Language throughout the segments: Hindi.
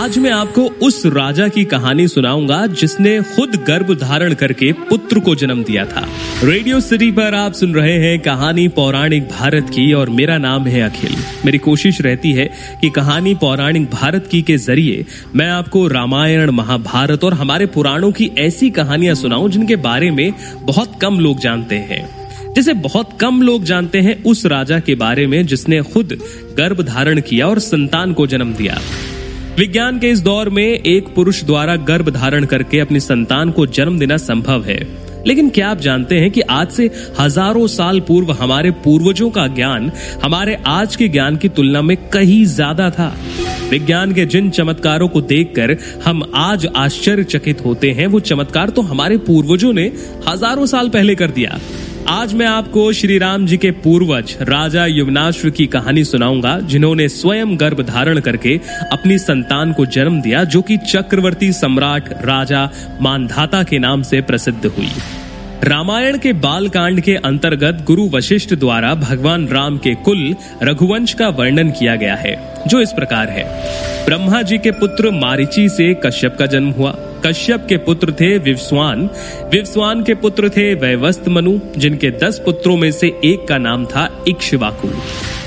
आज मैं आपको उस राजा की कहानी सुनाऊँगा जिसने खुद गर्भ धारण करके पुत्र को जन्म दिया था। रेडियो सिटी पर आप सुन रहे हैं कहानी पौराणिक भारत की और मेरा नाम है अखिल। मेरी कोशिश रहती है कि कहानी पौराणिक भारत की के ज़रिए मैं आपको रामायण, महाभारत और हमारे पुराणों की ऐसी कहानियाँ सुनाऊं जिनके बारे में बहुत कम लोग जानते हैं। जिसे बहुत कम लोग जानते हैं उस राजा के बारे में जिसने खुद गर्भ धारण किया और संतान को जन्म दिया। विज्ञान के इस दौर में एक पुरुष द्वारा गर्भ धारण करके अपनी संतान को जन्म देना संभव है। लेकिन क्या आप जानते हैं कि आज से हज़ारों साल पूर्व हमारे पूर्वजों का ज्ञान हमारे आज के ज्ञान की तुलना में कहीं ज़्यादा था। विज्ञान के जिन चमत्कारों को देखकर हम आज आश्चर्यचकित होते हैं, वो चमत्कार तो हमारे पूर्वजों ने हज़ारों साल पहले कर दिया। आज मैं आपको श्री राम जी के पूर्वज राजा युवनाश्र की कहानी सुनाऊँगा, जिन्होंने स्वयं गर्भ धारण करके अपनी संतान को जन्म दिया, जो कि चक्रवर्ती सम्राट राजा मानधाता के नाम से प्रसिद्ध हुई। रामायण के बाल कांड के अंतर्गत गुरु वशिष्ठ द्वारा भगवान राम के कुल रघुवंश का वर्णन किया गया है, जो इस प्रकार है। ब्रह्मा जी के पुत्र मारिची से कश्यप का जन्म हुआ। कश्यप के पुत्र थे विवस्वान। विवस्वान के पुत्र थे वैवस्त मनु, जिनके दस पुत्रों में से एक का नाम था इक्ष्वाकु।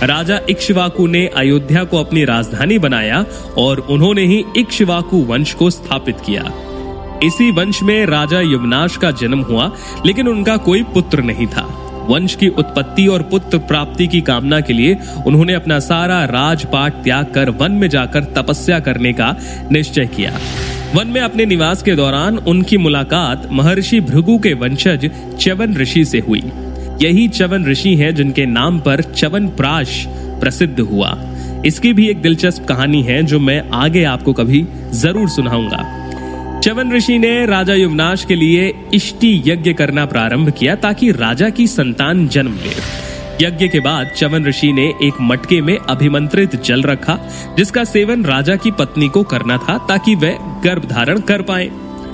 राजा इक्ष्वाकु ने अयोध्या को अपनी राजधानी बनाया और उन्होंने ही इक्ष्वाकु वंश को स्थापित किया। इसी वंश में राजा युवनाश का जन्म हुआ, लेकिन उनका कोई पुत्र नहीं था। वंश की उत्पत्ति और पुत्र प्राप्ति की कामना के लिए उन्होंने अपना सारा राजपाट त्याग कर वन में जाकर तपस्या करने का निश्चय किया। वन में अपने निवास के दौरान उनकी मुलाकात महर्षि भृगु के वंशज च्यवन ऋषि से हुई। यही च्यवन ऋषि हैं जिनके नाम पर च्यवन प्राश प्रसिद्ध हुआ। इसकी भी एक दिलचस्प कहानी है जो मैं आगे आपको कभी ज़रूर सुनाऊँगा। च्यवन ऋषि ने राजा युवनाश के लिए इष्टि यज्ञ करना प्रारंभ किया ताकि राजा की संतान जन्म ले। यज्ञ के बाद चवन ऋषि ने एक मटके में अभिमंत्रित जल रखा, जिसका सेवन राजा की पत्नी को करना था ताकि वह गर्भ धारण कर पाए।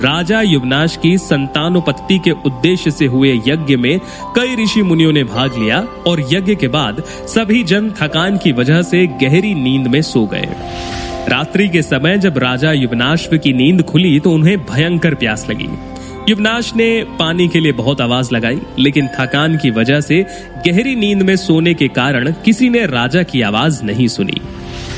राजा युवनाश की संतानोपत्ति के उद्देश्य से हुए यज्ञ में कई ऋषि मुनियों ने भाग लिया और यज्ञ के बाद सभी जन थकान की वजह से गहरी नींद में सो गए। रात्रि के समय जब राजा युवनाश्व की नींद खुली तो उन्हें भयंकर प्यास लगी। युवनाश ने पानी के लिए बहुत आवाज़ लगाई, लेकिन थकान की वजह से गहरी नींद में सोने के कारण किसी ने राजा की आवाज़ नहीं सुनी।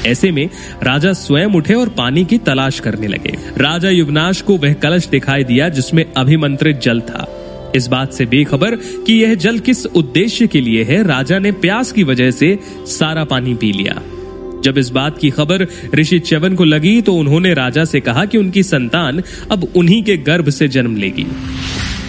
ऐसे में राजा स्वयं उठे और पानी की तलाश करने लगे। राजा युवनाश को वह कलश दिखाई दिया जिसमें अभिमंत्रित जल था। इस बात से बेखबर कि यह जल किस उद्देश्य के लिए है, राजा ने प्यास की वजह से सारा पानी पी लिया। जब इस बात की खबर ऋषि च्यवन को लगी तो उन्होंने राजा से कहा कि उनकी संतान अब उन्हीं के गर्भ से जन्म लेगी।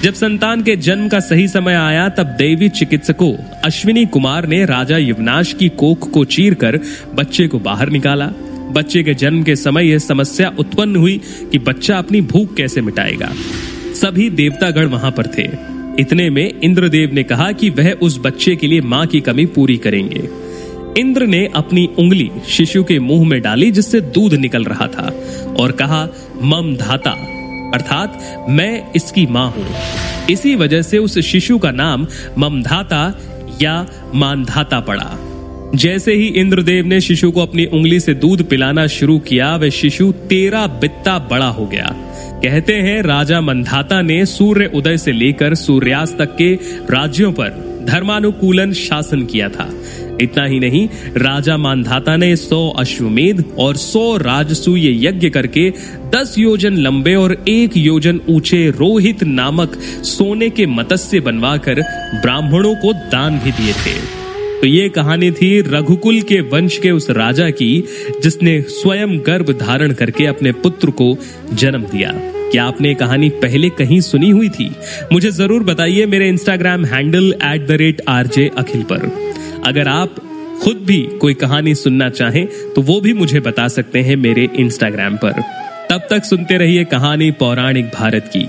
जब संतान के जन्म का सही समय आया, तब देवी चिकित्सकों अश्विनी कुमार ने राजा युवनाश की कोख को चीर कर बच्चे को बाहर निकाला। बच्चे के जन्म के समय यह समस्या उत्पन्न हुई कि बच्चा अपनी भूख कैसे मिटाएगा। सभी देवतागण वहाँ पर थे। इतने में इंद्रदेव ने कहा कि वह उस बच्चे के लिए माँ की कमी पूरी करेंगे। इंद्र ने अपनी उंगली शिशु के मुँह में डाली जिससे दूध निकल रहा था और कहा, मम धाता, अर्थात मैं इसकी माँ हूँ। इसी वजह से उस शिशु का नाम ममधाता या मानधाता पड़ा। जैसे ही इंद्रदेव ने शिशु को अपनी उंगली से दूध पिलाना शुरू किया वह शिशु तेरह बित्ता बड़ा हो गया। कहते हैं, राजा मंधाता ने सूर्य उदय से लेकर सूर्यास्त तक के राज्यों पर धर्मानुकूलन शासन किया था। इतना ही नहीं, राजा मानधाता ने सौ अश्वमेध और सौ राजसूय यज्ञ करके दस योजन लंबे और एक योजन ऊँचे रोहित नामक सोने के मत्स्य बनवाकर ब्राह्मणों को दान भी दिए थे। तो ये कहानी थी रघुकुल के वंश के उस राजा की, जिसने स्वयं गर्भ धारण करके अपने पुत्र को जन्म दिया। क्या आपने कहानी पहले कहीं सुनी हुई थी? मुझे ज़रूर बताइए मेरे Instagram handle at the rate RJ Akhil पर। अगर आप खुद भी कोई कहानी सुनना चाहें तो वो भी मुझे बता सकते हैं मेरे इंस्टाग्राम पर। तब तक सुनते रहिए कहानी पौराणिक भारत की।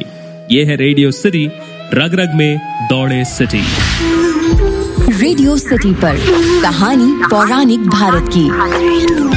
ये है रेडियो सिटी रग रग में दौड़े सिटी। रेडियो सिटी पर कहानी पौराणिक भारत की।